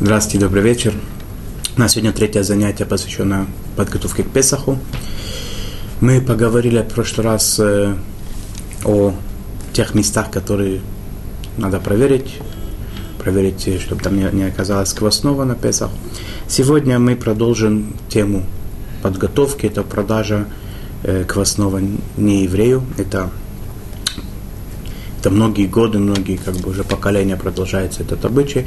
Здравствуйте, добрый вечер. У нас сегодня третье занятие, посвященное подготовке к Песаху. Мы поговорили в прошлый раз э, о тех местах, которые надо проверить, проверить, чтобы там не, не оказалось квасного на Песах. Сегодня мы продолжим тему подготовки, это продажа э, квасного не еврею. Это, это многие годы, многие как бы уже поколения продолжается этот обычай.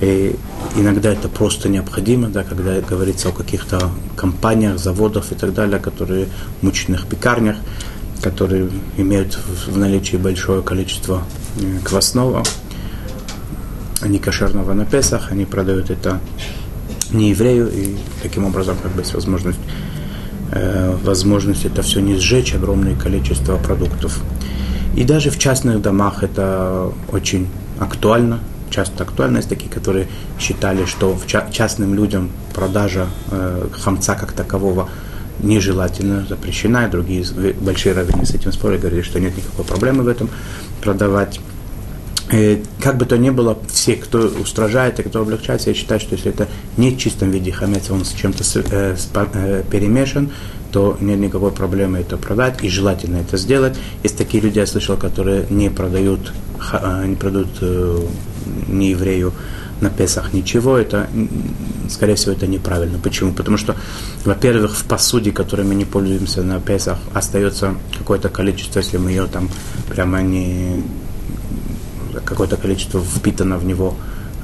И иногда это просто необходимо, да, когда говорится о каких-то компаниях, заводах и так далее, которые в мучных пекарнях, которые имеют в наличии большое количество э, квасного, не кошерного на Песах, они продают это не еврею, и таким образом как бы есть возможность, э, возможность это все не сжечь, огромное количество продуктов. И даже в частных домах это очень актуально, часто актуально, есть такие, которые считали, что частным людям продажа э, хамца как такового нежелательно, запрещена, и другие большие раввины с этим спорили, говорили, что нет никакой проблемы в этом продавать. И как бы то ни было, все, кто устражает и кто облегчается, я считаю, что если это не в чистом виде хамец, он с чем-то э, э, перемешан, то нет никакой проблемы это продать, и желательно это сделать. Есть такие люди, я слышал, которые не продают, э, не продают э, не еврею на Песах ничего, это, скорее всего, это неправильно. Почему? Потому что, во-первых, в посуде, которой мы не пользуемся на Песах, остается какое-то количество, если мы ее там прямо не... какое-то количество впитано в него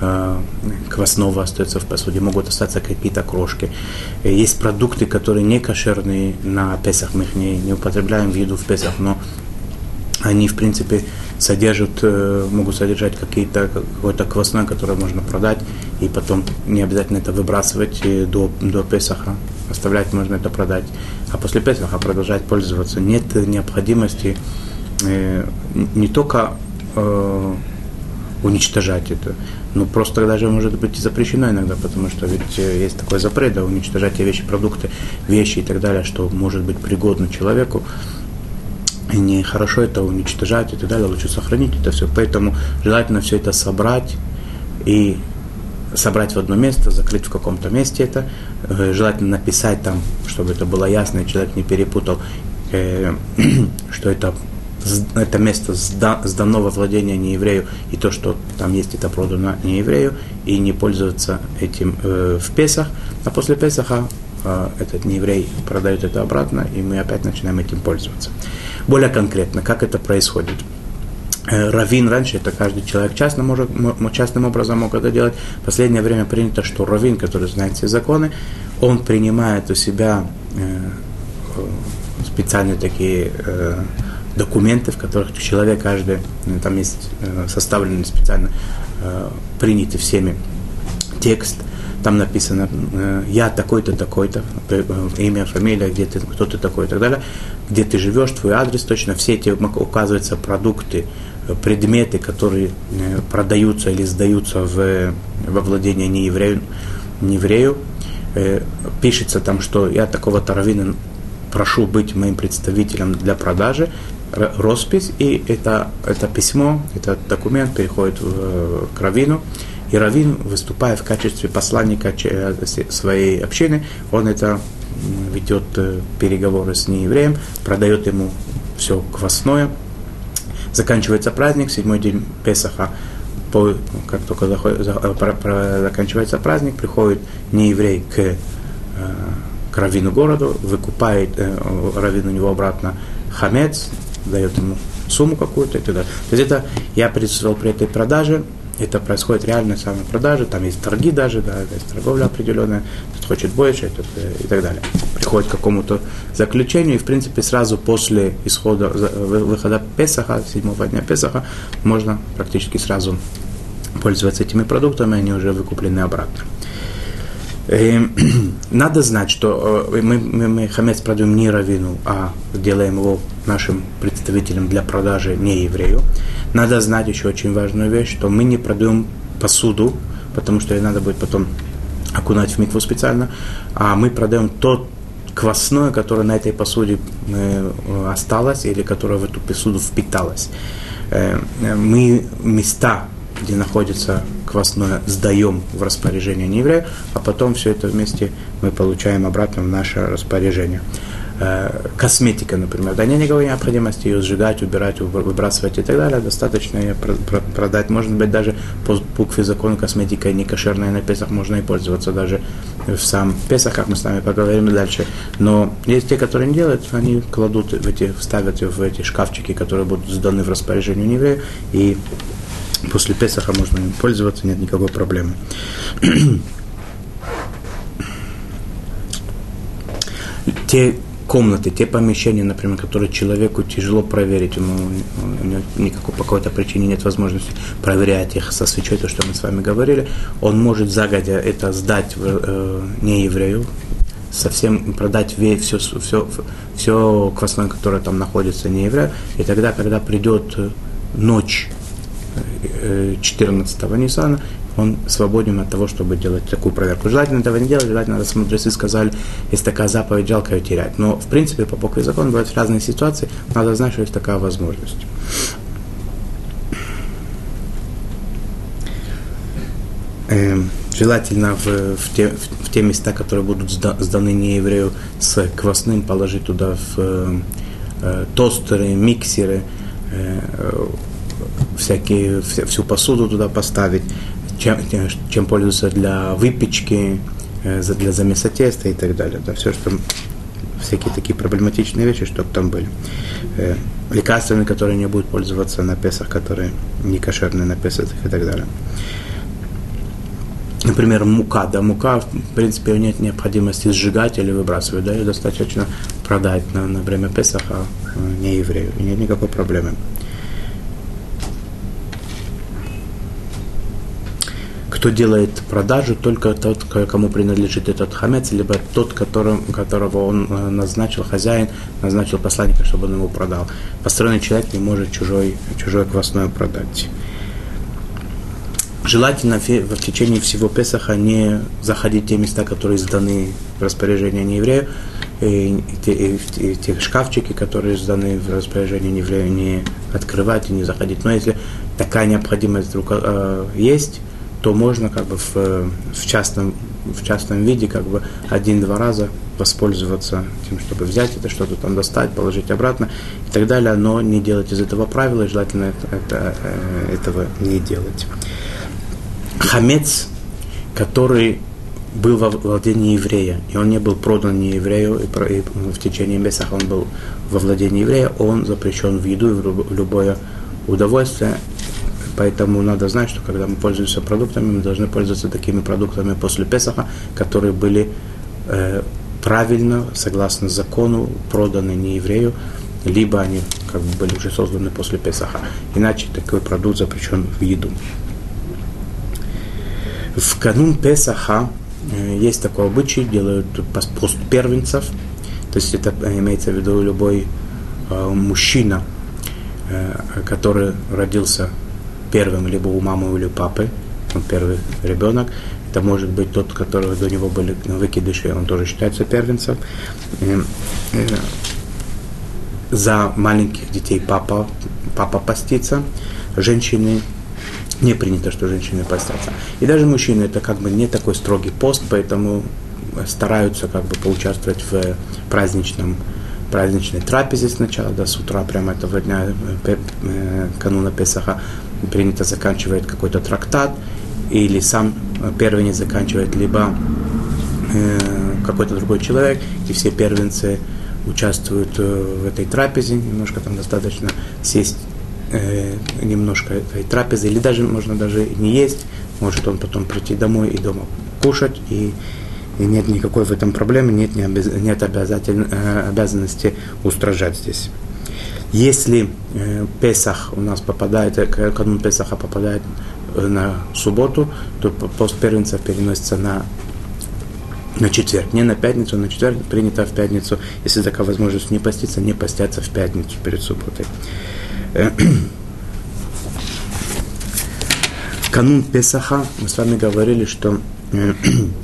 э, квасного остается в посуде, могут остаться какие-то крошки. Есть продукты, которые не кошерные на Песах, мы их не, не употребляем в еду в Песах, но они, в принципе, содержат, э, могут содержать какие-то, какое-то квасное, которое можно продать, и потом не обязательно это выбрасывать э, до, до Песаха, оставлять можно это продать, а после Песаха продолжать пользоваться. Нет необходимости э, не только э, уничтожать это, но просто даже может быть запрещено иногда, потому что ведь э, есть такой запрет, да, уничтожать те вещи, продукты, вещи и так далее, что может быть пригодно человеку, и нехорошо это уничтожать и так далее, лучше сохранить это все. Поэтому желательно все это собрать и собрать в одно место, закрыть в каком-то месте это, э, желательно написать там, чтобы это было ясно, и человек не перепутал, э, что это, это место сдано во владение нееврею, и то, что там есть, это продано нееврею, и не пользоваться этим э, в Песах, а после Песаха этот нееврей продает это обратно, и мы опять начинаем этим пользоваться. Более конкретно, как это происходит? Э, равин раньше, это каждый человек частно может, частным образом мог это делать. В последнее время принято, что равин, который знает все законы, он принимает у себя э, специальные такие э, документы, в которых человек каждый, там есть составленный специально принятый всеми текст – там написано, э, я такой-то, такой-то, э, имя, фамилия, где ты, кто ты такой и так далее, где ты живешь, твой адрес точно, все эти указываются продукты, э, предметы, которые продаются или сдаются в, во владение нееврею, нееврею. Пишется там, что я такого-то раввина прошу быть моим представителем для продажи, роспись, и это, это письмо, этот документ переходит в, к раввину, и Равин, выступая в качестве посланника своей общины, он это ведет э, переговоры с неевреем, продает ему все квасное. Заканчивается праздник, седьмой день Песаха, по, как только заходит, за, про, про, заканчивается праздник, приходит нееврей к, э, к раввину городу, выкупает э, раввин у него обратно хамец, дает ему сумму какую-то и так далее. То есть это я присутствовал при этой продаже, это происходит реально самой продажи, там есть торги даже, да, есть торговля определенная, кто хочет больше этот, э, и так далее. Приходит к какому-то заключению, и в принципе сразу после исхода, выхода Песаха, седьмого дня Песаха, можно практически сразу пользоваться этими продуктами, они уже выкуплены обратно. Надо знать, что э, мы, мы, мы хамец продаем не равину, а делаем его нашим представителем для продажи не еврею. Надо знать еще очень важную вещь, что мы не продаем посуду, потому что ее надо будет потом окунать в микву специально, а мы продаем то квасное, которое на этой посуде э, осталось или которое в эту посуду впиталось. Э, мы места где находится квасное, сдаем в распоряжение нееврея, а потом все это вместе мы получаем обратно в наше распоряжение. Э, косметика, например, да нет никакой необходимости ее сжигать, убирать, выбрасывать и так далее, достаточно ее продать. Может быть, даже по букве закона косметика не кошерная на Песах можно и пользоваться даже в сам Песах, как мы с вами поговорим дальше. Но есть те, которые не делают, они кладут в эти, ставят в эти шкафчики, которые будут сданы в распоряжение еврея, и после Песаха можно им пользоваться, нет никакой проблемы. те комнаты, те помещения, например, которые человеку тяжело проверить, ему, у него никакой, по какой-то причине нет возможности проверять их со свечой, то, что мы с вами говорили, он может загодя это сдать э, не совсем продать все, все, все квасное, которое там находится не еврею, и тогда, когда придет ночь 14 э, Ниссана, он свободен от того, чтобы делать такую проверку. Желательно этого не делать, желательно, раз мудрецы сказали, есть такая заповедь, жалко ее терять. Но, в принципе, по букве закона бывают разные ситуации, надо знать, что есть такая возможность. Эм, желательно в, в, те, в, в те места, которые будут сданы не еврею с квасным, положить туда в э, э тостеры, миксеры, э, всякие, всю посуду туда поставить, чем, чем пользуются для выпечки, э, для замеса теста и так далее. Да, все, что всякие такие проблематичные вещи, чтобы там были. Э, лекарствами, которые не будут пользоваться на Песах, которые не кошерные на Песах и так далее. Например, мука, да, мука, в принципе, нет необходимости сжигать или выбрасывать, да, ее достаточно продать на, на время Песаха э, не еврею, и нет никакой проблемы. Кто делает продажу, только тот, кому принадлежит этот хамец, либо тот, которым, которого он э, назначил, хозяин, назначил посланника, чтобы он его продал. Построенный человек не может чужой, чужое квасное продать. Желательно в течение всего Песаха не заходить в те места, которые сданы в распоряжение нееврею, и, и, и те шкафчики, которые сданы в распоряжение нееврею, не открывать и не заходить. Но если такая необходимость вдруг э, есть, то можно как бы в, в, частном, в частном виде как бы один-два раза воспользоваться тем, чтобы взять это, что-то там достать, положить обратно и так далее, но не делать из этого правила, и желательно это, это, э, этого не делать. Хамец, который был во владении еврея, и он не был продан не еврею, и, в течение месяца он был во владении еврея, он запрещен в еду и в любое удовольствие, Поэтому надо знать, что когда мы пользуемся продуктами, мы должны пользоваться такими продуктами после Песаха, которые были э, правильно, согласно закону, проданы не еврею, либо они как бы были уже созданы после Песаха. Иначе такой продукт запрещен в еду. В канун Песаха э, есть такой обычай, делают пост первенцев, то есть это имеется в виду любой э, мужчина, э, который родился первым либо у мамы или папы, он первый ребенок, это может быть тот, который до него были выкидыши, он тоже считается первенцем. Э, за маленьких детей папа, папа постится, женщины не принято, что женщины постятся. И даже мужчины, это как бы не такой строгий пост, поэтому стараются как бы поучаствовать в праздничном праздничной трапезе сначала, да, с утра прямо этого дня, э, э, кануна Песаха, принято заканчивает какой-то трактат, или сам первенец заканчивает, либо э, какой-то другой человек, и все первенцы участвуют э, в этой трапезе, немножко там достаточно сесть э, немножко этой трапезы, или даже можно даже не есть, может он потом прийти домой и дома кушать, и, и нет никакой в этом проблемы, нет, не обяз, нет обязатель, э, обязанности устражать здесь. Если э, Песах у нас попадает, э, канун Песаха попадает э, на субботу, то пост первенца переносится на на четверг, не на пятницу, на четверг принято в пятницу. Если такая возможность не поститься, не постятся в пятницу перед субботой. Канун Песаха, мы с вами говорили, что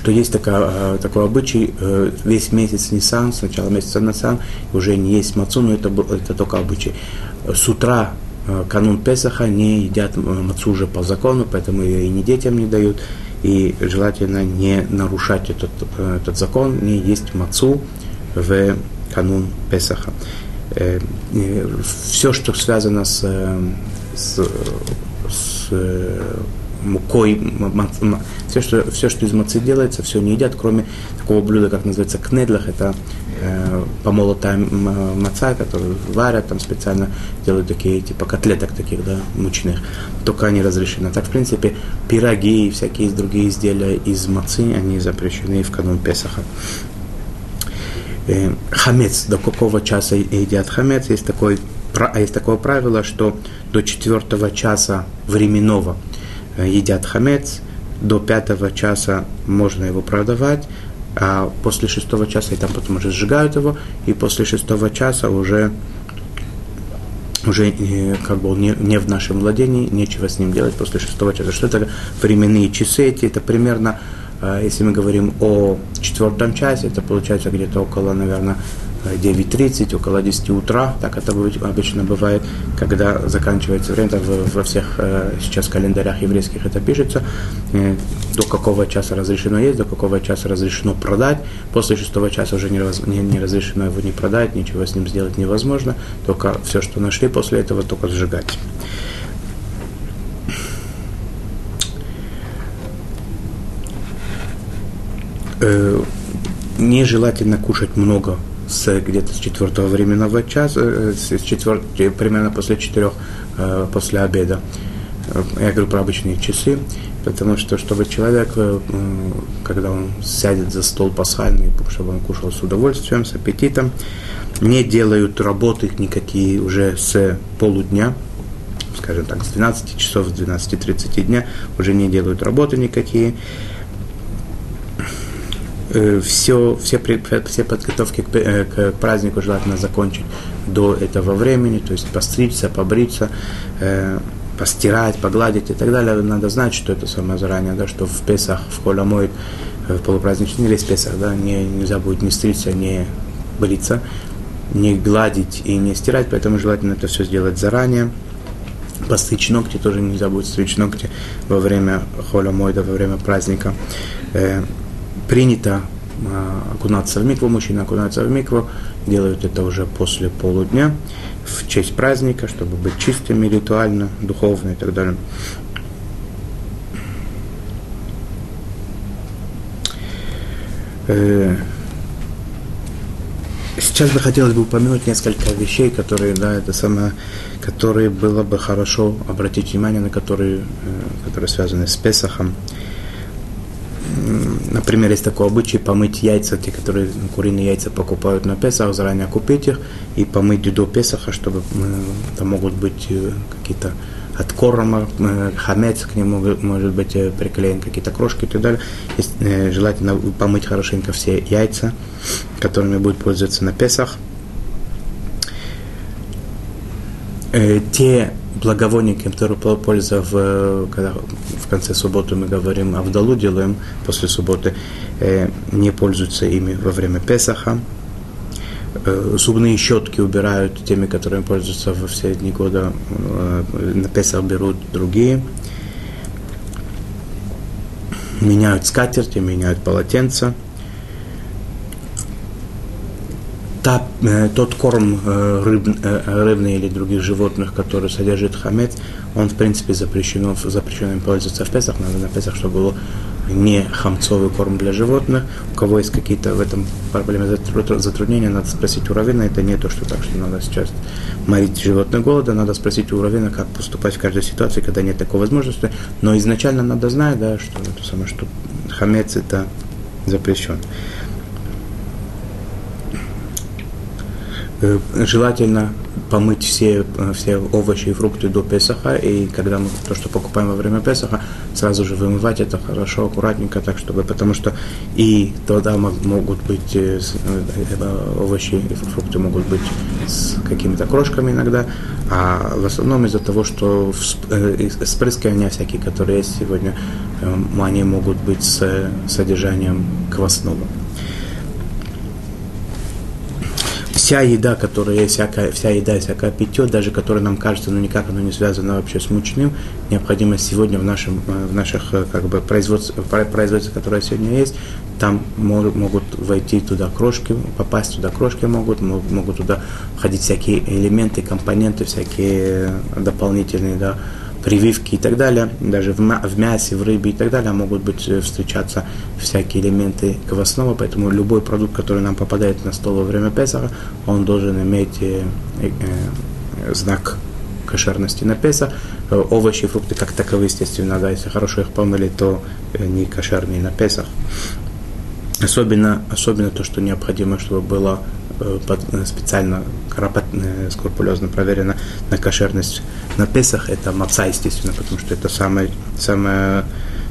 что есть такая, э, такой обычай, э, весь месяц Нисан, с начала месяца Нисан, уже не есть мацу, но это, это только обычай. С утра канун Песаха не едят мацу уже по закону, поэтому ее и не детям не дают. И желательно не нарушать этот, этот закон, не есть мацу в канун Песаха. Все, что связано с, с, с мукой, все что, все, что из мацы делается, все не едят, кроме такого блюда, как называется кнедлах, это э, помолотая маца, которую варят, там специально делают такие, типа котлеток таких, да, мучных, только они разрешены. Так, в принципе, пироги и всякие другие изделия из мацы, они запрещены в канун Песаха. Э, хамец, до какого часа едят хамец, есть, такой, есть такое правило, что до четвертого часа временного – едят хамец, до пятого часа можно его продавать, а после шестого часа и там потом уже сжигают его, и после шестого часа уже уже э, как бы он не, не в нашем владении, нечего с ним делать после шестого часа. Что это временные часы эти? Это примерно, э, если мы говорим о четвертом часе, это получается где-то около, наверное, 9.30, около 10 утра, так это обычно бывает, когда заканчивается время, так во всех э, сейчас календарях еврейских это пишется, э, до какого часа разрешено есть, до какого часа разрешено продать, после шестого часа уже не, не, не разрешено его не продать, ничего с ним сделать невозможно, только все, что нашли после этого, только сжигать. Э, нежелательно кушать много с где-то с четвертого временного часа, э, с четвер... примерно после четырех, э, после обеда. Э, я говорю про обычные часы, потому что, чтобы человек, когда он сядет за стол пасхальный, чтобы он кушал с удовольствием, с аппетитом, не делают работы никакие уже с полудня, скажем так, с 12 часов, с 12.30 дня, уже не делают работы никакие, Э, все, все, все подготовки к, э, к празднику желательно закончить до этого времени, то есть постричься, побриться, э, постирать, погладить и так далее. Надо знать, что это самое заранее, да, что в Песах, в Холомой, в полупраздничный весь Песах, да, не, нельзя будет не стричься, не бриться, не гладить и не стирать, поэтому желательно это все сделать заранее. Постричь ногти тоже нельзя будет стричь ногти во время холя мойда, во время праздника принято а, окунаться в микву, мужчины окунаются в микву, делают это уже после полудня, в честь праздника, чтобы быть чистыми ритуально, духовно и так далее. Э, сейчас бы хотелось бы упомянуть несколько вещей, которые, да, это самое, которые было бы хорошо обратить внимание на которые, э, которые связаны с Песахом. Например, есть такой обычай помыть яйца, те, которые куриные яйца покупают на Песах, заранее купить их и помыть до Песаха, чтобы там могут быть э, какие-то от корма, э, хамец к нему может быть э, приклеен, какие-то крошки и так далее. Есть, желательно помыть хорошенько все яйца, которыми будет пользоваться на Песах. Те благовония, которые польза в, когда в конце субботы мы говорим, а вдалу делаем после субботы, э, не пользуются ими во время Песаха. Э, зубные щетки убирают теми, которыми пользуются во все дни года. Э, на Песах берут другие. Меняют скатерти, меняют полотенца – та, э, тот корм э, рыб, э, рыбный или других животных, который содержит хамец, он в принципе запрещено, запрещено им пользоваться в Песах, надо на Песах, чтобы было не хамцовый корм для животных. У кого есть какие-то в этом проблемы затруднения, надо спросить у Равина. Это не то, что так, что надо сейчас морить животное голода, надо спросить у Равина, как поступать в каждой ситуации, когда нет такой возможности. Но изначально надо знать, да, что это самое, что хамец это запрещен. Желательно помыть все, э, все овощи и фрукты до Песаха, и когда мы то, что покупаем во время Песаха, сразу же вымывать это хорошо, аккуратненько, так чтобы, потому что и тогда могут быть э, овощи и фрукты могут быть с какими-то крошками иногда, а в основном из-за того, что спрыскивания всякие, которые есть сегодня, они могут быть с содержанием квасного. Вся еда, которая есть, всякая, вся еда и всякое питье, даже которая нам кажется, ну никак оно не связано вообще с мучным, необходимо сегодня в, нашем, э, в наших э, как бы, производствах, производствах, которые сегодня есть, там могут войти туда крошки, попасть туда крошки могут, могут туда входить всякие элементы, компоненты, всякие дополнительные, да, прививки и так далее, даже в, в мясе, в рыбе и так далее могут быть э, встречаться всякие элементы квасного, поэтому любой продукт, который нам попадает на стол во время Песаха, он должен иметь э, э, знак кошерности на Песах. Э, овощи, фрукты как таковые, естественно, да, если хорошо их помыли, то не кошерные на Песах. Особенно, особенно то, что необходимо, чтобы было Э, э, специально э, скрупулезно проверено на кошерность на Песах, это маца, естественно, потому что это самая, самая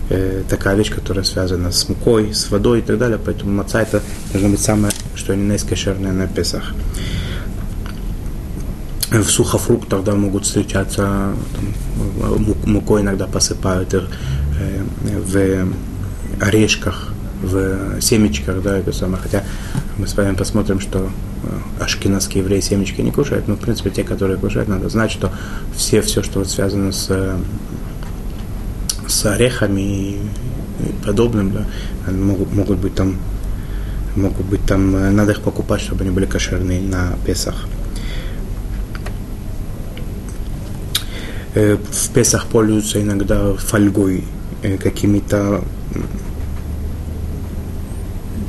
э, такая вещь, которая связана с мукой, с водой и так далее, поэтому маца это должно быть самое, что не есть кошерное на Песах. В сухофруктах да, могут встречаться, там, мукой иногда посыпают их, э, в орешках, в семечках, да, это самое. Хотя мы с вами посмотрим, что э, ашкенадские евреи семечки не кушают, но, в принципе, те, которые кушают, надо знать, что все, все, что вот связано с, э, с орехами и, подобным, да, могут, могут быть там могут быть там, э, надо их покупать, чтобы они были кошерные на Песах. В Песах пользуются иногда фольгой, какими-то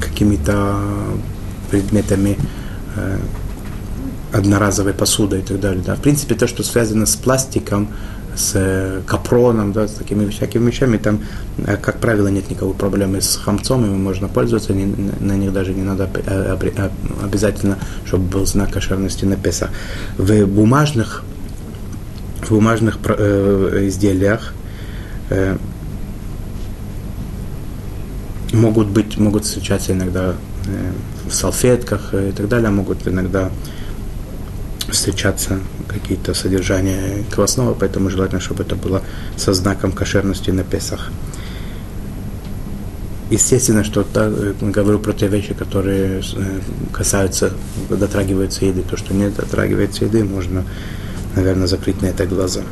какими-то предметами э, одноразовой посуды и так далее. Да. В принципе, то, что связано с пластиком, с э, капроном, да, с такими всякими вещами, там, э, как правило, нет никакой проблемы с хамцом, ими можно пользоваться, не, на них даже не надо обязательно, чтобы был знак кошерности на Песа. В бумажных, в бумажных э, изделиях э, могут быть, могут встречаться иногда в салфетках и так далее, могут иногда встречаться какие-то содержания квасного, поэтому желательно, чтобы это было со знаком кошерности на Песах. Естественно, что та, э, говорю про те вещи, которые э, касаются, дотрагиваются еды. То, что не дотрагивается еды, можно, наверное, закрыть на это глаза.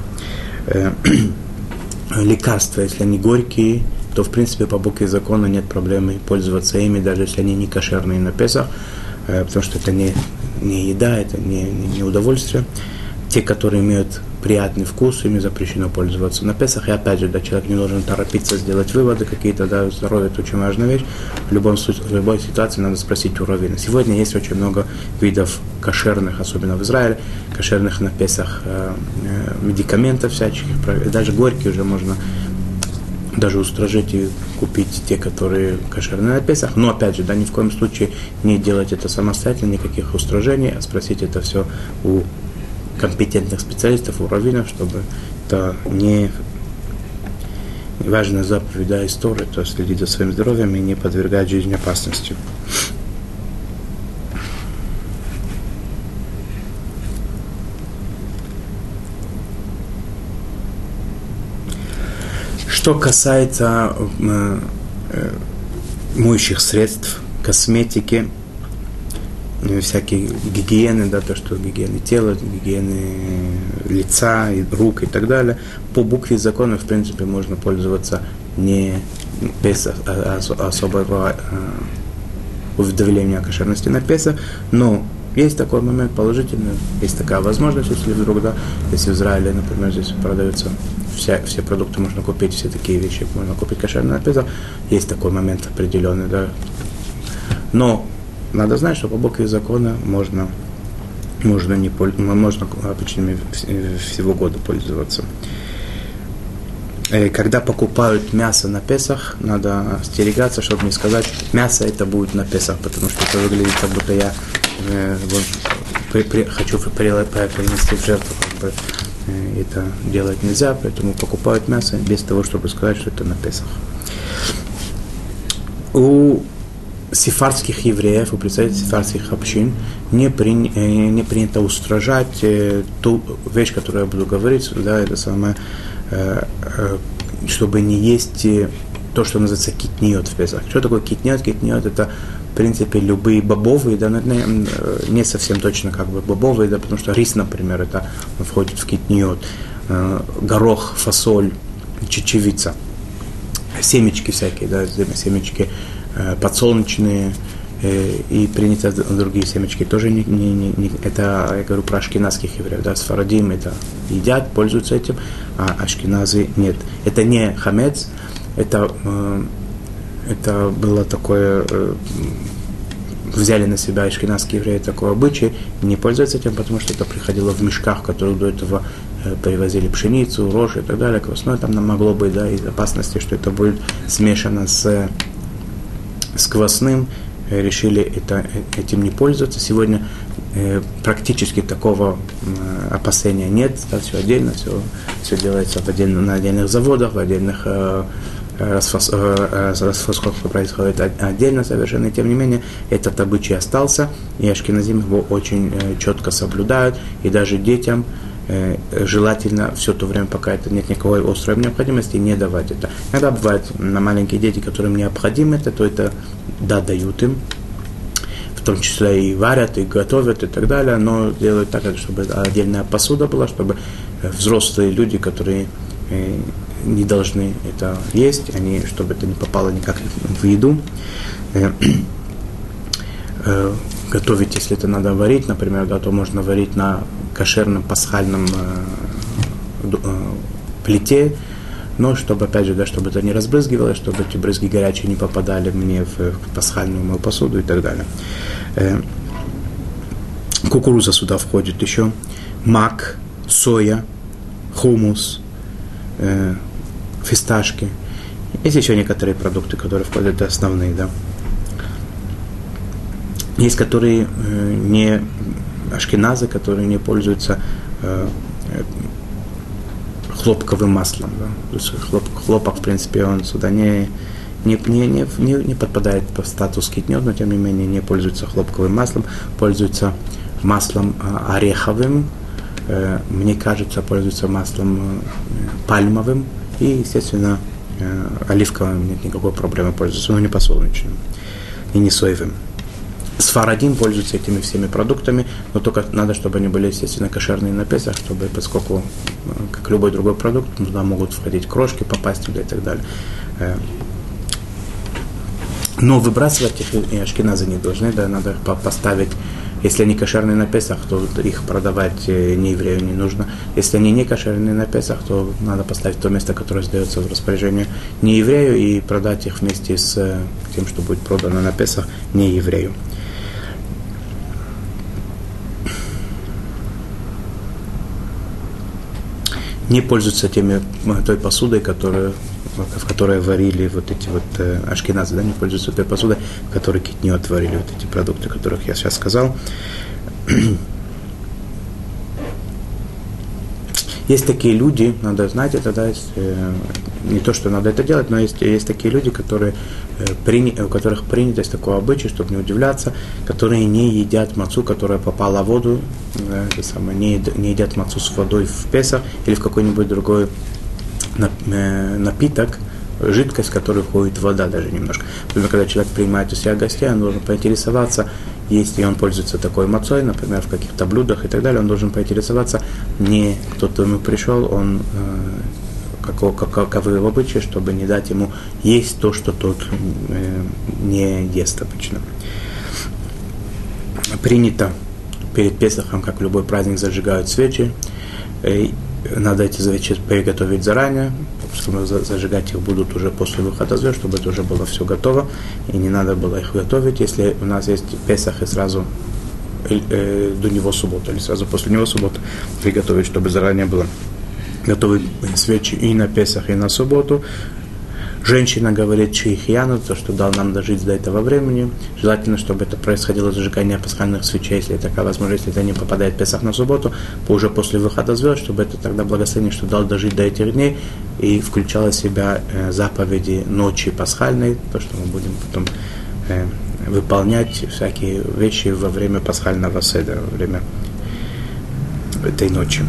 Лекарства, если они горькие, то в принципе по букве закона нет проблемы пользоваться ими, даже если они не кошерные на Песах, э, потому что это не, не еда, это не, не удовольствие. Те, которые имеют приятный вкус, ими запрещено пользоваться на Песах. И опять же, да, человек не должен торопиться сделать выводы какие-то, да, здоровье это очень важная вещь. В, любом, в любой ситуации надо спросить у раввина. Сегодня есть очень много видов кошерных, особенно в Израиле, кошерных на Песах э, э, медикаментов всяческих, даже горькие уже можно даже устражить и купить те, которые кошерные на Песах. Но опять же, да, ни в коем случае не делать это самостоятельно, никаких устражений, а спросить это все у компетентных специалистов, у раввинов, чтобы это не важная заповедь да, истории, то следить за своим здоровьем и не подвергать жизнь опасности. Что касается э, э, моющих средств, косметики, э, всякие гигиены, да, то, что гигиены тела, гигиены лица, и рук и так далее, по букве закона, в принципе, можно пользоваться не без особого уведомления о кошерности на Песах, но есть такой момент положительный, есть такая возможность, если вдруг, да, если в Израиле, например, здесь продаются вся, все продукты можно купить, все такие вещи можно купить кошерный напиток. Есть такой момент определенный, да. Но надо знать, что по букве закона можно, можно, не, можно обычными всего года пользоваться. Э, когда покупают мясо на Песах, надо остерегаться, чтобы не сказать, мясо это будет на Песах, потому что это выглядит, как будто я э, вот, при, при, хочу принести в жертву как бы, Э, это делать нельзя, поэтому покупают мясо без того, чтобы сказать, что это на Песах. У сефардских евреев, у представителей сефардских общин не, при, э, не принято устражать э, ту вещь, которую я буду говорить, да, это самое, чтобы не есть то, что называется китниот в Песах. Что такое китниот? Китниот – это принципе, любые бобовые, да, не, не совсем точно как бы бобовые, да, потому что рис, например, это входит в китниот, горох, фасоль, чечевица, семечки всякие, да, семечки подсолнечные, и принято другие семечки тоже не, не, не, не это я говорю про ашкенадских евреев, да, сфарадим это едят, пользуются этим, а ашкеназы нет. Это не хамец, это это было такое, э, взяли на себя ашкенадские евреи такой обычай, не пользоваться этим, потому что это приходило в мешках, которые до этого э, привозили пшеницу, рожь и так далее, квасное там могло быть, да, из опасности, что это будет смешано с, с квасным, э, решили это, этим не пользоваться. Сегодня э, практически такого э, опасения нет, да, все отдельно, все, все делается в отдельно, на отдельных заводах, в отдельных э, расфас, э, э, происходит отдельно совершенно, тем не менее этот обычай остался, и Ашкиназим его очень э, четко соблюдают, и даже детям желательно все то время, пока это нет никакой острой необходимости, не давать это. Иногда бывает на маленькие дети, которым необходимо это, то это да, дают им, в том числе и варят, и готовят, и так далее, но делают так, чтобы отдельная посуда была, чтобы взрослые люди, которые не должны это есть, они, чтобы это не попало никак в еду. Э, э, готовить, если это надо варить, например, да, то можно варить на кошерном пасхальном э, плите, но чтобы, опять же, да, чтобы это не разбрызгивалось, чтобы эти брызги горячие не попадали мне в, в пасхальную мою посуду и так далее. Кукуруза сюда входит еще, мак, соя, хумус, фисташки. Есть еще некоторые продукты, которые входят в основные, да. Есть, которые э, не ашкеназы, которые не пользуются э, хлопковым маслом. Да? Хлоп, хлопок, в принципе, он сюда не, не, не, не, не подпадает по статус китнет, но тем не менее не пользуется хлопковым маслом, пользуется маслом э, ореховым, э, мне кажется, пользуется маслом э, пальмовым, и, естественно, э, оливковым нет никакой проблемы пользоваться, но не подсолнечным и не соевым. Сфарадим пользуются этими всеми продуктами, но только надо, чтобы они были, естественно, кошерные на Песах, чтобы, поскольку, э, как любой другой продукт, туда могут входить крошки, попасть туда и так далее. Э, но выбрасывать их и ашкеназы не должны, да, надо поставить если они кошерные на Песах, то их продавать э, не еврею не нужно. Если они не кошерные на Песах, то надо поставить то место, которое сдается в распоряжение не еврею, и продать их вместе с э, тем, что будет продано на Песах не еврею. Не пользуются теми, э, той посудой, которую в которой варили вот эти вот э, ашкеназы, да, не пользуются той посудой, в которой китню отварили вот эти продукты, которых я сейчас сказал. Есть такие люди, надо знать это, да, есть, э, не то, что надо это делать, но есть, есть такие люди, которые, э, прини, у которых принято есть такое обычай, чтобы не удивляться, которые не едят мацу, которая попала в воду, э, самое, не, не едят мацу с водой в Песах или в какой-нибудь другой напиток, жидкость, в которую входит вода даже немножко. Например, когда человек принимает у себя гостей, он должен поинтересоваться, если он пользуется такой мацой, например, в каких-то блюдах и так далее, он должен поинтересоваться, не кто-то ему пришел, он э, каков, каковы его обычаи, чтобы не дать ему есть то, что тот э, не ест обычно. Принято перед Песохом, как любой праздник, зажигают свечи. Надо эти свечи приготовить заранее, потому что зажигать их будут уже после выхода звезд, чтобы это уже было все готово, и не надо было их готовить, если у нас есть Песах и сразу э, до него суббота, или сразу после него суббота приготовить, чтобы заранее было готовить свечи и на Песах, и на субботу, Женщина говорит Шейхьяну, то, что дал нам дожить до этого времени. Желательно, чтобы это происходило зажигание пасхальных свечей, если такая возможность, если это не попадает в Песах на субботу, уже после выхода звезд, чтобы это тогда благословение, что дал дожить до этих дней, и включало в себя э, заповеди ночи пасхальной, то, что мы будем потом э, выполнять всякие вещи во время пасхального седа, во время этой ночи.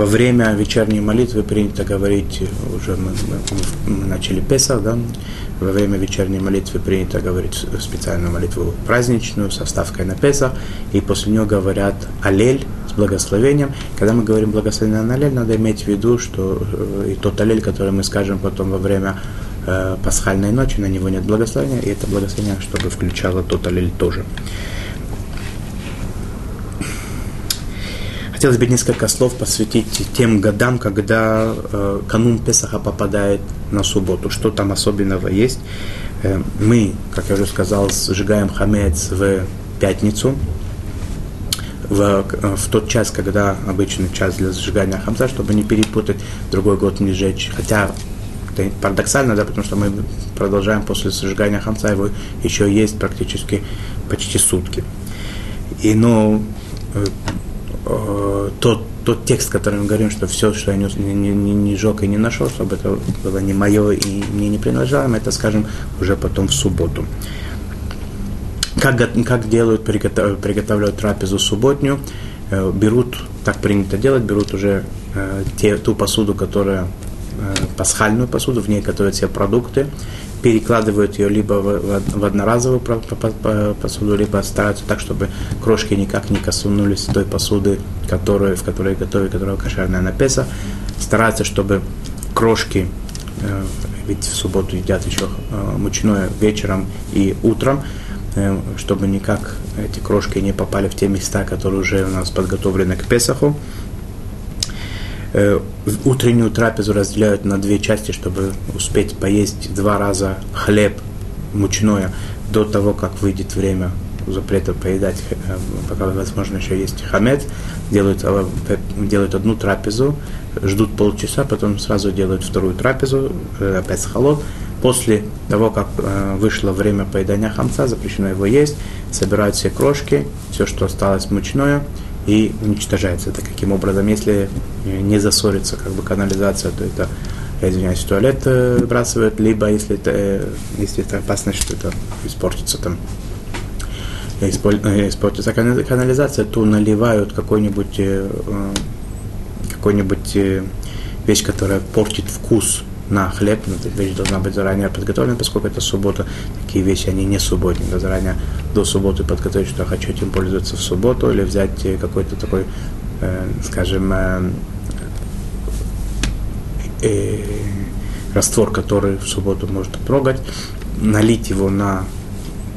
Во время вечерней молитвы принято говорить, уже мы, мы, мы начали Песах, да, во время вечерней молитвы принято говорить специальную молитву праздничную со ставкой на Песах, и после нее говорят Алель с благословением. Когда мы говорим благословение на Алель, надо иметь в виду, что э, и тот Алель, который мы скажем потом во время э, пасхальной ночи, на него нет благословения, и это благословение, чтобы включало тот Алель тоже. Хотелось бы несколько слов посвятить тем годам, когда э, канун Песаха попадает на субботу. Что там особенного есть? Э, мы, как я уже сказал, сжигаем хамец в пятницу, в, в тот час, когда обычный час для сжигания хамца, чтобы не перепутать, другой год не сжечь. Хотя это парадоксально, да, потому что мы продолжаем после сжигания хамца, его еще есть практически почти сутки. И, ну, э, тот, тот текст, который мы говорим, что все, что я не, не, не, не жег и не нашел, чтобы это было не мое и мне не принадлежало, мы это скажем уже потом в субботу. Как, как делают, приготовляют трапезу субботнюю, э, берут, так принято делать, берут уже э, те, ту посуду, которая пасхальную посуду, в ней готовят все продукты, перекладывают ее либо в, в одноразовую посуду, либо стараются так, чтобы крошки никак не коснулись той посуды, которую, в которой готовят, которая кошерная на Песа. Стараются, чтобы крошки, э, ведь в субботу едят еще э, мучное вечером и утром, э, чтобы никак эти крошки не попали в те места, которые уже у нас подготовлены к Песаху. Э, утреннюю трапезу разделяют на две части, чтобы успеть поесть два раза хлеб мучное до того, как выйдет время запрета поедать, э, пока возможно еще есть хамец, делают, э, делают одну трапезу, ждут полчаса, потом сразу делают вторую трапезу, опять холод. После того, как вышло время поедания хамца, запрещено его есть, собирают все крошки, все, что осталось мучное, и уничтожается. Это каким образом, если не засорится как бы канализация, то это, я извиняюсь, туалет э, выбрасывают, либо если это, э, если это опасность, что это испортится там э, испортится канализация, то наливают какой-нибудь какой-нибудь вещь, которая портит вкус на хлеб, но эта вещь должна быть заранее подготовлена, поскольку это суббота, такие вещи, они не субботние, надо заранее до субботы подготовить, что я хочу этим пользоваться в субботу, или взять э, какой-то такой, э, скажем, э, э, раствор, который в субботу может трогать, налить его на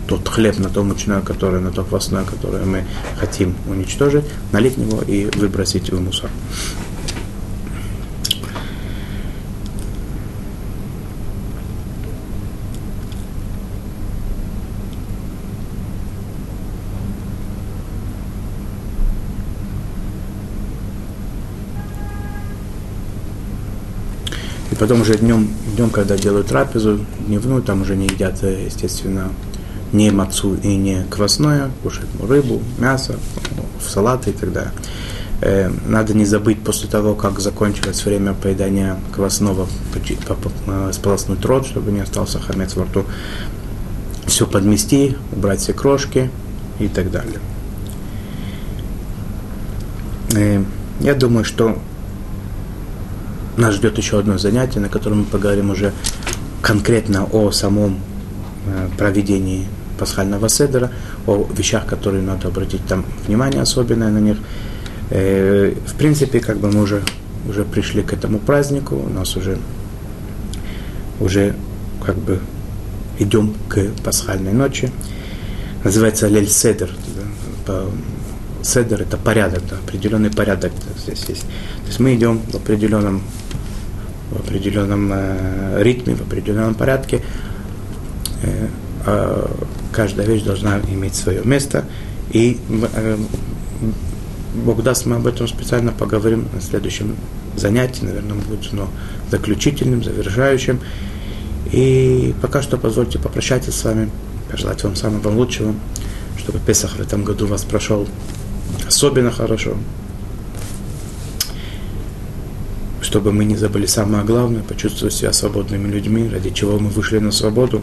тот хлеб, на то мучное, которое, на то квасное, которое мы хотим уничтожить, налить в него и выбросить в мусор. Потом уже днем, днем, когда делают трапезу, дневную, там уже не едят, э, естественно, не мацу и не квасное, кушают рыбу, мясо, салаты и так далее. Э, надо не забыть после того, как закончилось время поедания квасного, э, сполоснуть рот, чтобы не остался хамец во рту. Все подмести, убрать все крошки и так далее. Я думаю, что нас ждет еще одно занятие, на котором мы поговорим уже конкретно о самом э, проведении пасхального седера, о вещах, которые надо обратить там внимание особенное на них. Э, в принципе, как бы мы уже, уже пришли к этому празднику, у нас уже, уже как бы идем к пасхальной ночи. Называется Лель Седер. Седер – это порядок, да, определенный порядок здесь есть. То есть мы идем в определенном в определенном э, ритме, в определенном порядке. Э, э, каждая вещь должна иметь свое место. И э, Бог даст, мы об этом специально поговорим на следующем занятии, наверное, будет но заключительным, завершающим. И пока что позвольте попрощаться с вами, пожелать вам самого лучшего, чтобы Песах в этом году вас прошел особенно хорошо, чтобы мы не забыли самое главное, почувствовать себя свободными людьми, ради чего мы вышли на свободу,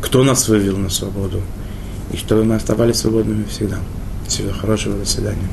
кто нас вывел на свободу, и чтобы мы оставались свободными всегда. Всего хорошего, до свидания.